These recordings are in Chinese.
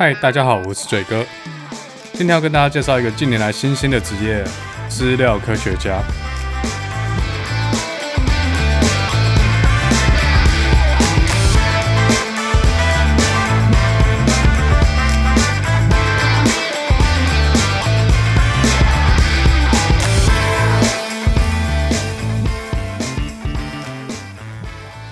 嗨，大家好，我是嘴哥。今天要跟大家介绍一个近年来新兴的职业——资料科学家。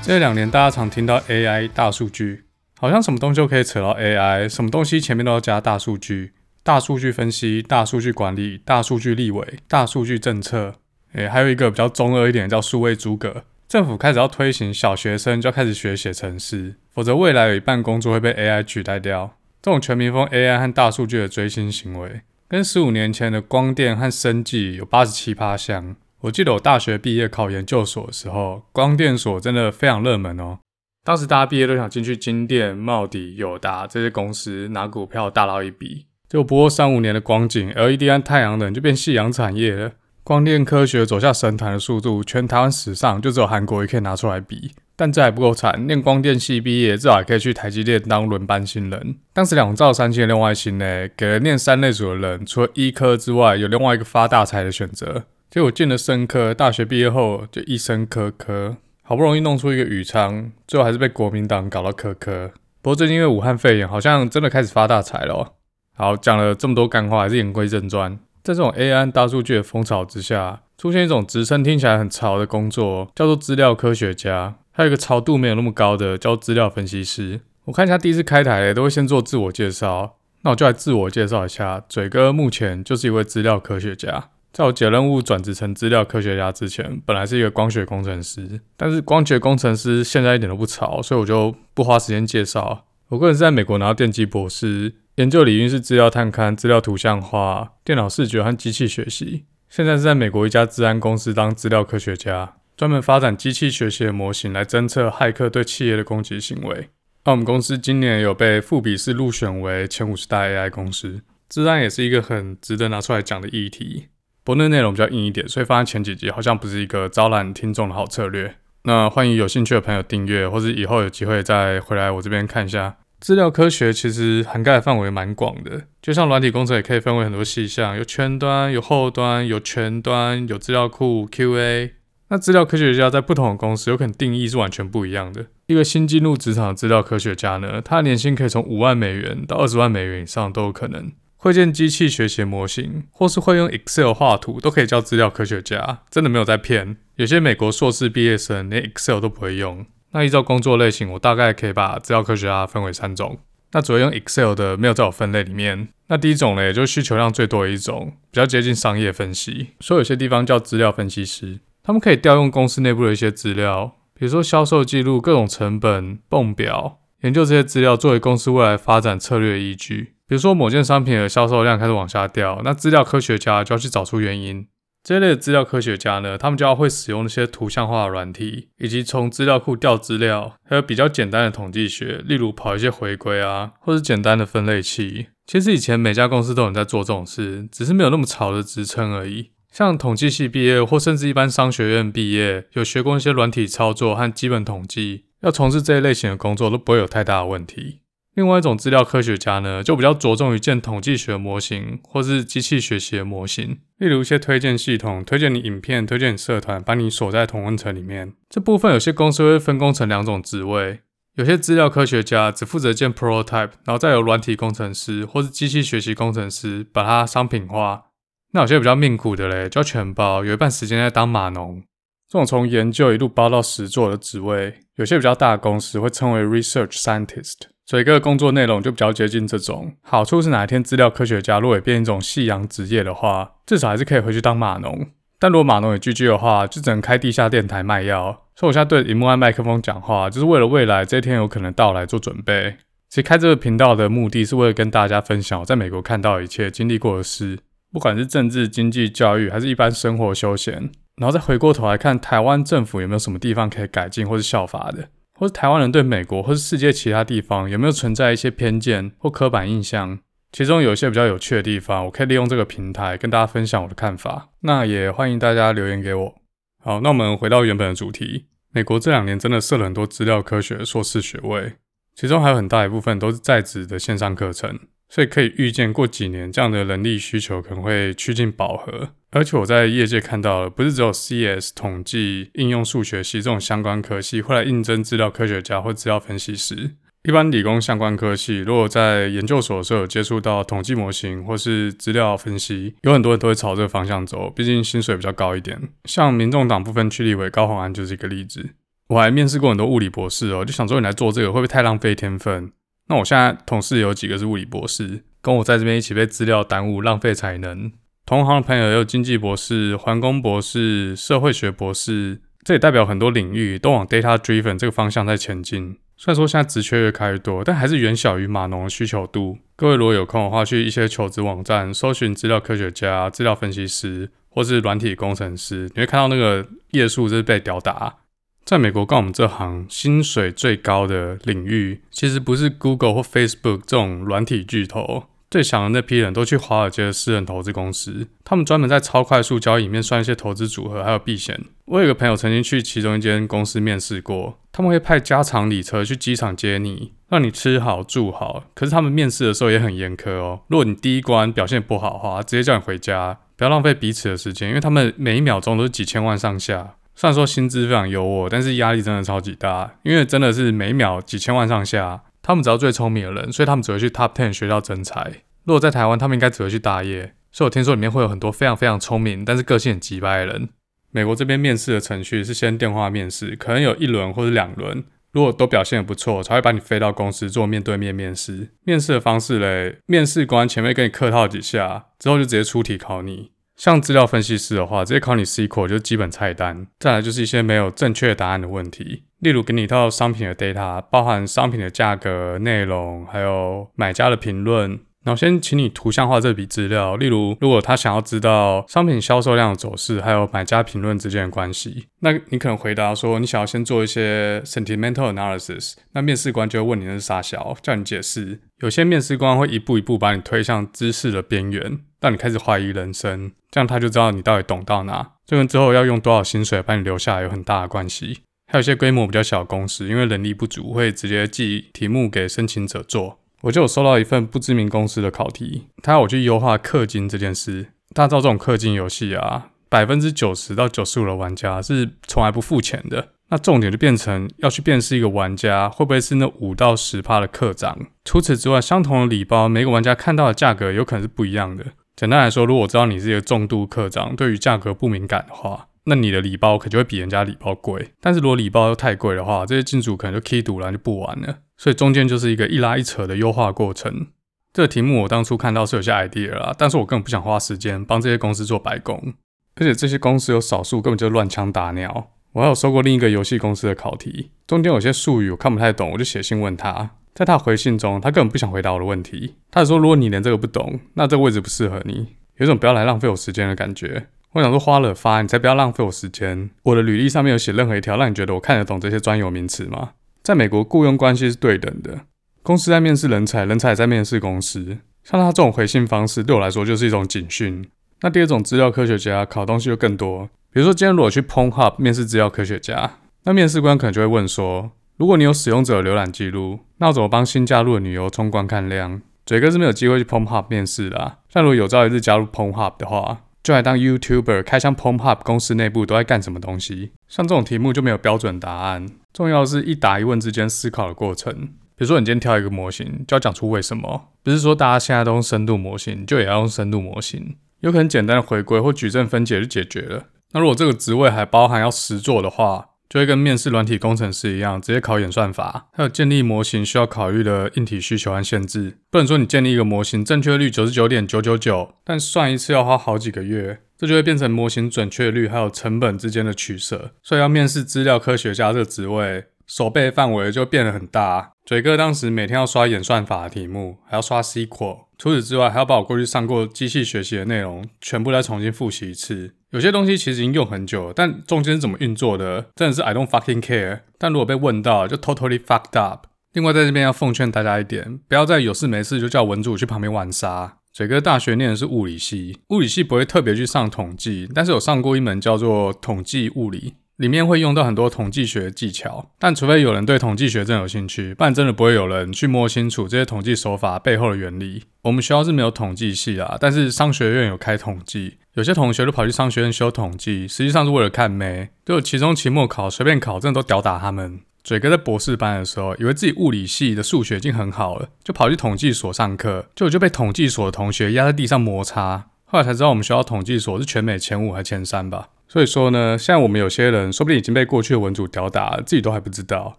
这两年大家常听到 AI 大数据。好像什么东西都可以扯到 AI，什么东西前面都要加大数据、大数据分析、大数据管理、大数据立委、大数据政策。诶，还有一个比较中二一点叫数位诸葛。政府开始要推行小学生就要开始学写程式，否则未来有一半工作会被 AI 取代掉。这种全民疯 AI 和大数据的追星行为，跟十五年前的光电和生技有八十七趴像。我记得我大学毕业考研究所的时候，光电所真的非常热门哦。当时大家毕业都想进去金电、茂迪、友达这些公司拿股票大捞一笔，就不过三五年的光景，LED 和太阳能就变夕阳产业了。光电科学走下神坛的速度，全台湾史上就只有韩国也可以拿出来比。但这还不够惨，念光电系毕业，至少还可以去台积电当轮班新人。当时两兆三千的另外星呢，给了念三类组的人，除了医科之外，有另外一个发大财的选择。结果进了生科，大学毕业后就一生科科。好不容易弄出一个宇昌，最后还是被国民党搞到科科。不过最近因为武汉肺炎，好像真的开始发大财了喔。好，讲了这么多干话，还是言归正传。在这种 AI 大数据的风潮之下，出现一种职称听起来很潮的工作，叫做资料科学家。还有一个潮度没有那么高的，叫资料分析师。我看一下第一次开台都会先做自我介绍，那我就来自我介绍一下。嘴哥目前就是一位资料科学家。在我解任务转职成资料科学家之前，本来是一个光学工程师。但是光学工程师现在一点都不潮，所以我就不花时间介绍。我个人是在美国拿到电机博士，研究领域是资料探勘、资料图像化、电脑视觉和机器学习。现在是在美国一家资安公司当资料科学家，专门发展机器学习的模型来侦测骇客对企业的攻击行为。那我们公司今年有被富比士入选为前五十大 AI 公司。资安也是一个很值得拿出来讲的议题。国内内容比较硬一点，所以放在前几集好像不是一个招揽听众的好策略。那欢迎有兴趣的朋友订阅，或者以后有机会再回来我这边看一下。资料科学其实涵盖的范围蛮广的，就像软体工程也可以分为很多细项，有前端、有后端、有全端、有资料库、QA。那资料科学家在不同的公司有可能定义是完全不一样的。一个新进入职场的资料科学家呢，他的年薪可以从五万美元到二十万美元以上都有可能。会建机器学习模型，或是会用 Excel 画图，都可以叫资料科学家。真的没有在骗。有些美国硕士毕业生连 Excel 都不会用。那依照工作类型，我大概可以把资料科学家分为三种。那主要用 Excel 的没有在我分类里面。那第一种呢，也就是需求量最多的一种，比较接近商业分析。所以有些地方叫资料分析师，他们可以调用公司内部的一些资料，比如说销售记录、各种成本、泵表，研究这些资料作为公司未来发展策略的依据。比如说某件商品的销售量开始往下掉，那资料科学家就要去找出原因。这类的资料科学家呢，他们就要会使用那些图像化的软体，以及从资料库调资料，还有比较简单的统计学，例如跑一些回归啊，或是简单的分类器。其实以前每家公司都有在做这种事，只是没有那么潮的职称而已。像统计系毕业，或甚至一般商学院毕业，有学过一些软体操作和基本统计，要从事这一类型的工作都不会有太大的问题。另外一种资料科学家呢，就比较着重于建统计学模型或是机器学习的模型，例如一些推荐系统，推荐你影片，推荐你社团，把你锁在同温层里面。这部分有些公司会分工成两种职位，有些资料科学家只负责建 prototype，然后再由软体工程师或是机器学习工程师把它商品化。那有些比较命苦的嘞，就全包，有一半时间在当码农。这种从研究一路包到实作的职位，有些比较大的公司会称为 research scientist。所以各个工作内容就比较接近这种，好处是哪一天资料科学家如果也变一种夕阳职业的话，至少还是可以回去当码农。但如果码农也 GG 的话，就只能开地下电台卖药。所以我现在对荧幕和麦克风讲话，就是为了未来这一天有可能到来做准备。其实开这个频道的目的是为了跟大家分享我在美国看到一切经历过的事，不管是政治、经济、教育，还是一般生活休闲，然后再回过头来看台湾政府有没有什么地方可以改进或是效法的。或是台湾人对美国或是世界其他地方有没有存在一些偏见或刻板印象？其中有一些比较有趣的地方，我可以利用这个平台跟大家分享我的看法。那也欢迎大家留言给我。好，那我们回到原本的主题。美国这两年真的设了很多资料科学硕士学位，其中还有很大一部分都是在职的线上课程，所以可以预见过几年这样的人力需求可能会趋近饱和。而且我在业界看到了，不是只有 CS 统计、应用数学系这种相关科系会来应征资料科学家或资料分析师。一般理工相关科系，如果在研究所的时候有接触到统计模型或是资料分析，有很多人都会朝这个方向走，毕竟薪水比较高一点。像民众党部分区立委高虹安就是一个例子。我还面试过很多物理博士哦，就想说你来做这个会不会太浪费天分？那我现在同事有几个是物理博士，跟我在这边一起被资料耽误，浪费才能。同行的朋友也有经济博士、环工博士、社会学博士，这也代表很多领域都往 data driven 这个方向在前进。虽然说现在职缺越开越多，但还是远小于码农的需求度。各位如果有空的话，去一些求职网站搜寻资料科学家、资料分析师，或是软体工程师，你会看到那个页数是被吊打。在美国干我们这行，薪水最高的领域，其实不是 Google 或 Facebook 这种软体巨头。最强的那批人都去华尔街的私人投资公司，他们专门在超快速交易里面算一些投资组合，还有避险。我有个朋友曾经去其中一间公司面试过，他们会派加长礼车去机场接你，让你吃好住好。可是他们面试的时候也很严苛哦，如果你第一关表现不好的话，直接叫你回家，不要浪费彼此的时间，因为他们每一秒钟都是几千万上下。虽然说薪资非常优渥，但是压力真的超级大，因为真的是每秒几千万上下。他们只要最聪明的人，所以他们只会去 Top Ten 学校征才。如果在台湾，他们应该只会去大业。所以我听说里面会有很多非常非常聪明，但是个性很急掰的人。美国这边面试的程序是先电话面试，可能有一轮或者两轮。如果都表现的不错，才会把你飞到公司做面对面面试。面试的方式嘞，面试官前面跟你客套几下，之后就直接出题考你。像资料分析师的话，直接考你 SQL 就是基本菜单。再来就是一些没有正确答案的问题。例如给你一套商品的 data，包含商品的价格、内容，还有买家的评论。然后先请你图像化这笔资料。例如，如果他想要知道商品销售量的走势，还有买家评论之间的关系，那你可能回答说你想要先做一些 sentimental analysis。那面试官就会问你那是啥小，叫你解释。有些面试官会一步一步把你推向知识的边缘，让你开始怀疑人生。这样他就知道你到底懂到哪。这跟之后要用多少薪水把你留下来有很大的关系。还有一些规模比较小的公司，因为人力不足，会直接寄题目给申请者做。我就有收到一份不知名公司的考题，他要我去优化氪金这件事。大家知道这种氪金游戏啊，百分之九十到九十五的玩家是从来不付钱的。那重点就变成要去辨识一个玩家会不会是那五到十趴的氪长。除此之外，相同的礼包，每个玩家看到的价格有可能是不一样的。简单来说，如果我知道你是一个重度氪长，对于价格不敏感的话。那你的礼包可就会比人家礼包贵，但是如果礼包又太贵的话，这些金主可能就 key 赌了就不玩了。所以中间就是一个一拉一扯的优化过程。这个题目我当初看到是有些 idea 啦，但是我根本不想花时间帮这些公司做白工，而且这些公司有少数根本就乱枪打鸟。我还有收过另一个游戏公司的考题，中间有些术语我看不太懂，我就写信问他，在他回信中，他根本不想回答我的问题，他只说如果你连这个不懂，那这个位置不适合你，有种不要来浪费我时间的感觉。我想说花了发，你才不要浪费我时间。我的履历上面有写任何一条让你觉得我看得懂这些专有名词吗？在美国，雇佣关系是对等的，公司在面试人才，人才也在面试公司。像他这种回信方式，对我来说就是一种警讯。那第二种资料科学家考东西就更多，比如说今天如果去 Pornhub 面试资料科学家，那面试官可能就会问说：如果你有使用者浏览记录，那我怎么帮新加入的女优冲观看量？嘴哥是没有机会去 Pornhub 面试的啊。但如果有朝一日加入 Pornhub 的话，就来当 YouTuber，开箱 PompHub 公司内部都在干什么东西？像这种题目就没有标准答案，重要的是一答一问之间思考的过程。比如说，你今天挑一个模型，就要讲出为什么。不是说大家现在都用深度模型，就也要用深度模型。有可能简单的回归或矩阵分解就解决了。那如果这个职位还包含要实做的话，就会跟面试软体工程师一样，直接考演算法，还有建立模型需要考虑的硬体需求和限制。不能说你建立一个模型正确率九十九点九九九，但算一次要花好几个月，这就会变成模型准确率还有成本之间的取舍。所以要面试资料科学家这个职位，手背范围就变得很大。嘴哥当时每天要刷演算法的题目，还要刷 SQL，除此之外还要把我过去上过机器学习的内容全部再重新复习一次。有些东西其实已经用很久了，但中间是怎么运作的，真的是 I don't fucking care。但如果被问到，就 totally fucked up。另外，在这边要奉劝大家一点，不要再有事没事就叫文组去旁边玩沙。嘴哥大学念的是物理系，物理系不会特别去上统计，但是有上过一门叫做统计物理。里面会用到很多统计学技巧，但除非有人对统计学真有兴趣，不然真的不会有人去摸清楚这些统计手法背后的原理。我们学校是没有统计系啊，但是商学院有开统计，有些同学都跑去商学院修统计，实际上是为了看妹。就期中、期末考随便考，真的都屌打他们。嘴哥在博士班的时候，以为自己物理系的数学已经很好了，就跑去统计所上课，结果就被统计所的同学压在地上摩擦。后来才知道，我们学校统计所是全美前五还前三吧。所以说呢，现在我们有些人说不定已经被过去的文组屌打了，自己都还不知道。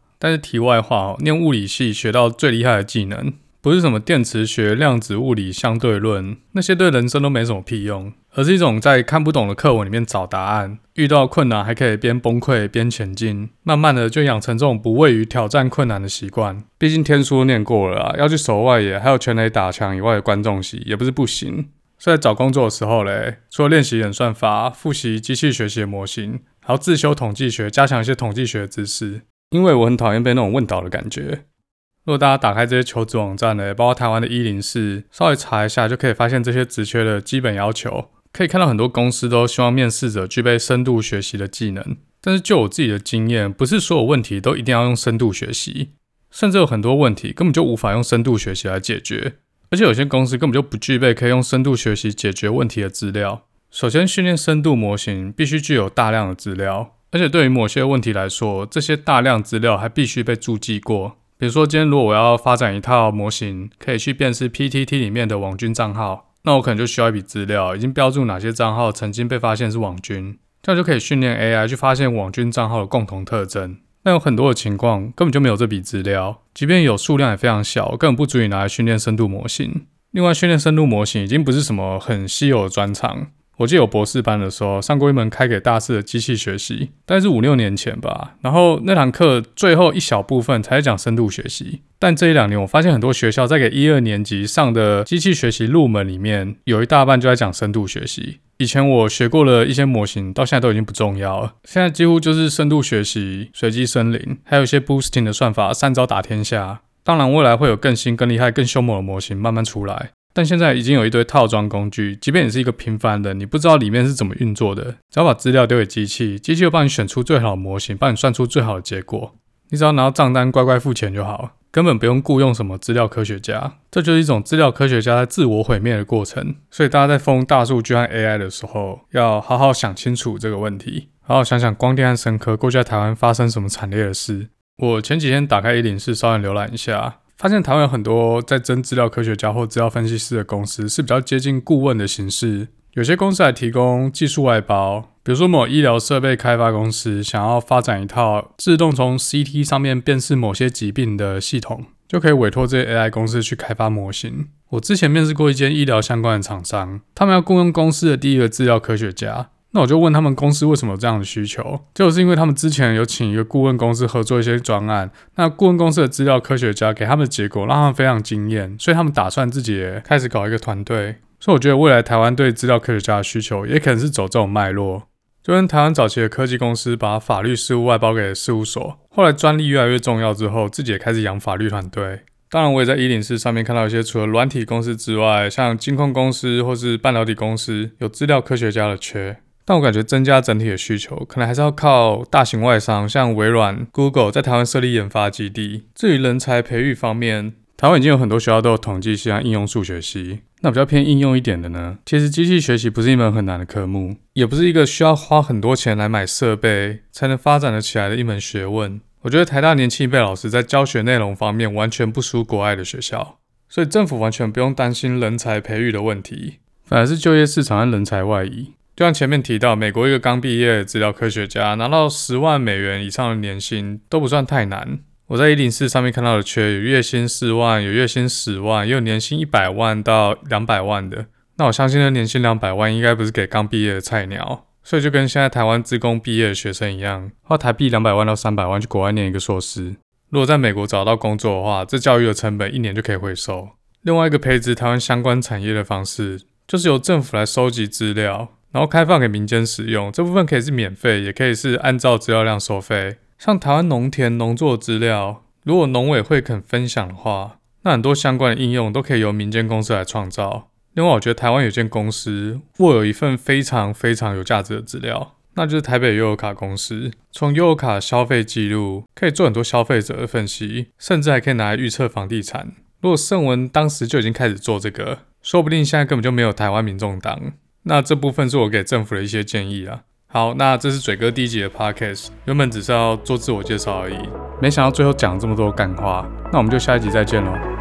但是题外话哦，念物理系学到最厉害的技能，不是什么电磁学、量子物理、相对论，那些对人生都没什么屁用，而是一种在看不懂的课文里面找答案，遇到困难还可以边崩溃边前进，慢慢的就养成这种不畏于挑战困难的习惯。毕竟天书都念过了啊，要去守外野，还有全垒打墙以外的观众席，也不是不行。所以在找工作的时候嘞，除了练习演算法、复习机器学习模型，还要自修统计学，加强一些统计学的知识。因为我很讨厌被那种问倒的感觉。如果大家打开这些求职网站呢，包括台湾的一零四，稍微查一下就可以发现这些职缺的基本要求。可以看到很多公司都希望面试者具备深度学习的技能。但是就我自己的经验，不是所有问题都一定要用深度学习，甚至有很多问题根本就无法用深度学习来解决。而且有些公司根本就不具备可以用深度学习解决问题的资料。首先，训练深度模型必须具有大量的资料，而且对于某些问题来说，这些大量资料还必须被注记过。比如说，今天如果我要发展一套模型，可以去辨识 PTT 里面的网军账号，那我可能就需要一笔资料，已经标注哪些账号曾经被发现是网军，这样就可以训练 AI 去发现网军账号的共同特征。那有很多的情况根本就没有这笔资料，即便有数量也非常小，根本不足以拿来训练深度模型。另外，训练深度模型已经不是什么很稀有的专长。我记得有博士班的时候上过一门开给大四的机器学习，但是五六年前吧。然后那堂课最后一小部分才讲深度学习，但这一两年我发现很多学校在给一二年级上的机器学习入门里面，有一大半就在讲深度学习。以前我学过的一些模型，到现在都已经不重要了。现在几乎就是深度学习、随机森林，还有一些 boosting 的算法，三招打天下。当然，未来会有更新、更厉害、更凶猛的模型慢慢出来。但现在已经有一堆套装工具，即便你是一个平凡的，你不知道里面是怎么运作的，只要把资料丢给机器，机器就帮你选出最好的模型，帮你算出最好的结果。你只要拿到账单，乖乖付钱就好。根本不用雇佣什么资料科学家，这就是一种资料科学家在自我毁灭的过程。所以大家在封大数据和 AI 的时候，要好好想清楚这个问题，好好想想光电和生科过去在台湾发生什么惨烈的事。我前几天打开一零四，稍微浏览一下，发现台湾有很多在征资料科学家或资料分析师的公司，是比较接近顾问的形式。有些公司还提供技术外包，比如说某医疗设备开发公司想要发展一套自动从 CT 上面辨识某些疾病的系统，就可以委托这些 AI 公司去开发模型。我之前面试过一间医疗相关的厂商，他们要雇佣公司的第一个资料科学家，那我就问他们公司为什么有这样的需求，就是因为他们之前有请一个顾问公司合作一些专案，那顾问公司的资料科学家给他们的结果让他们非常惊艳，所以他们打算自己也开始搞一个团队。所以我觉得未来台湾对资料科学家的需求也可能是走这种脉络，就跟台湾早期的科技公司把法律事务外包给事务所，后来专利越来越重要之后，自己也开始养法律团队。当然，我也在一零四上面看到一些除了软体公司之外，像金控公司或是半导体公司有资料科学家的缺，但我感觉增加整体的需求，可能还是要靠大型外商，像微软、Google 在台湾设立研发基地。至于人才培育方面，台湾已经有很多学校都有统计系和应用数学系。那比较偏应用一点的呢？其实机器学习不是一门很难的科目，也不是一个需要花很多钱来买设备才能发展得起来的一门学问。我觉得台大年轻一辈老师在教学内容方面完全不输国外的学校，所以政府完全不用担心人才培育的问题，反而是就业市场和人才外移。就像前面提到，美国一个刚毕业的资料科学家拿到十万美元以上的年薪都不算太难。我在一零四上面看到的缺，有月薪四万，有月薪十万，也有年薪一百万到两百万的。那我相信，那年薪两百万应该不是给刚毕业的菜鸟，所以就跟现在台湾资工毕业的学生一样，花台币两百万到三百万去国外念一个硕士。如果在美国找到工作的话，这教育的成本一年就可以回收。另外一个培植台湾相关产业的方式，就是由政府来收集资料，然后开放给民间使用。这部分可以是免费，也可以是按照资料量收费。像台湾农田农作资料，如果农委会肯分享的话，那很多相关的应用都可以由民间公司来创造。另外，我觉得台湾有间公司握有一份非常非常有价值的资料，那就是台北悠游卡公司。从悠游卡消费记录可以做很多消费者的分析，甚至还可以拿来预测房地产。如果盛文当时就已经开始做这个，说不定现在根本就没有台湾民众党。那这部分是我给政府的一些建议啊。好，那这是嘴哥第一集的 podcast，原本只是要做自我介绍而已，没想到最后讲了这么多干话。那我们就下一集再见喽。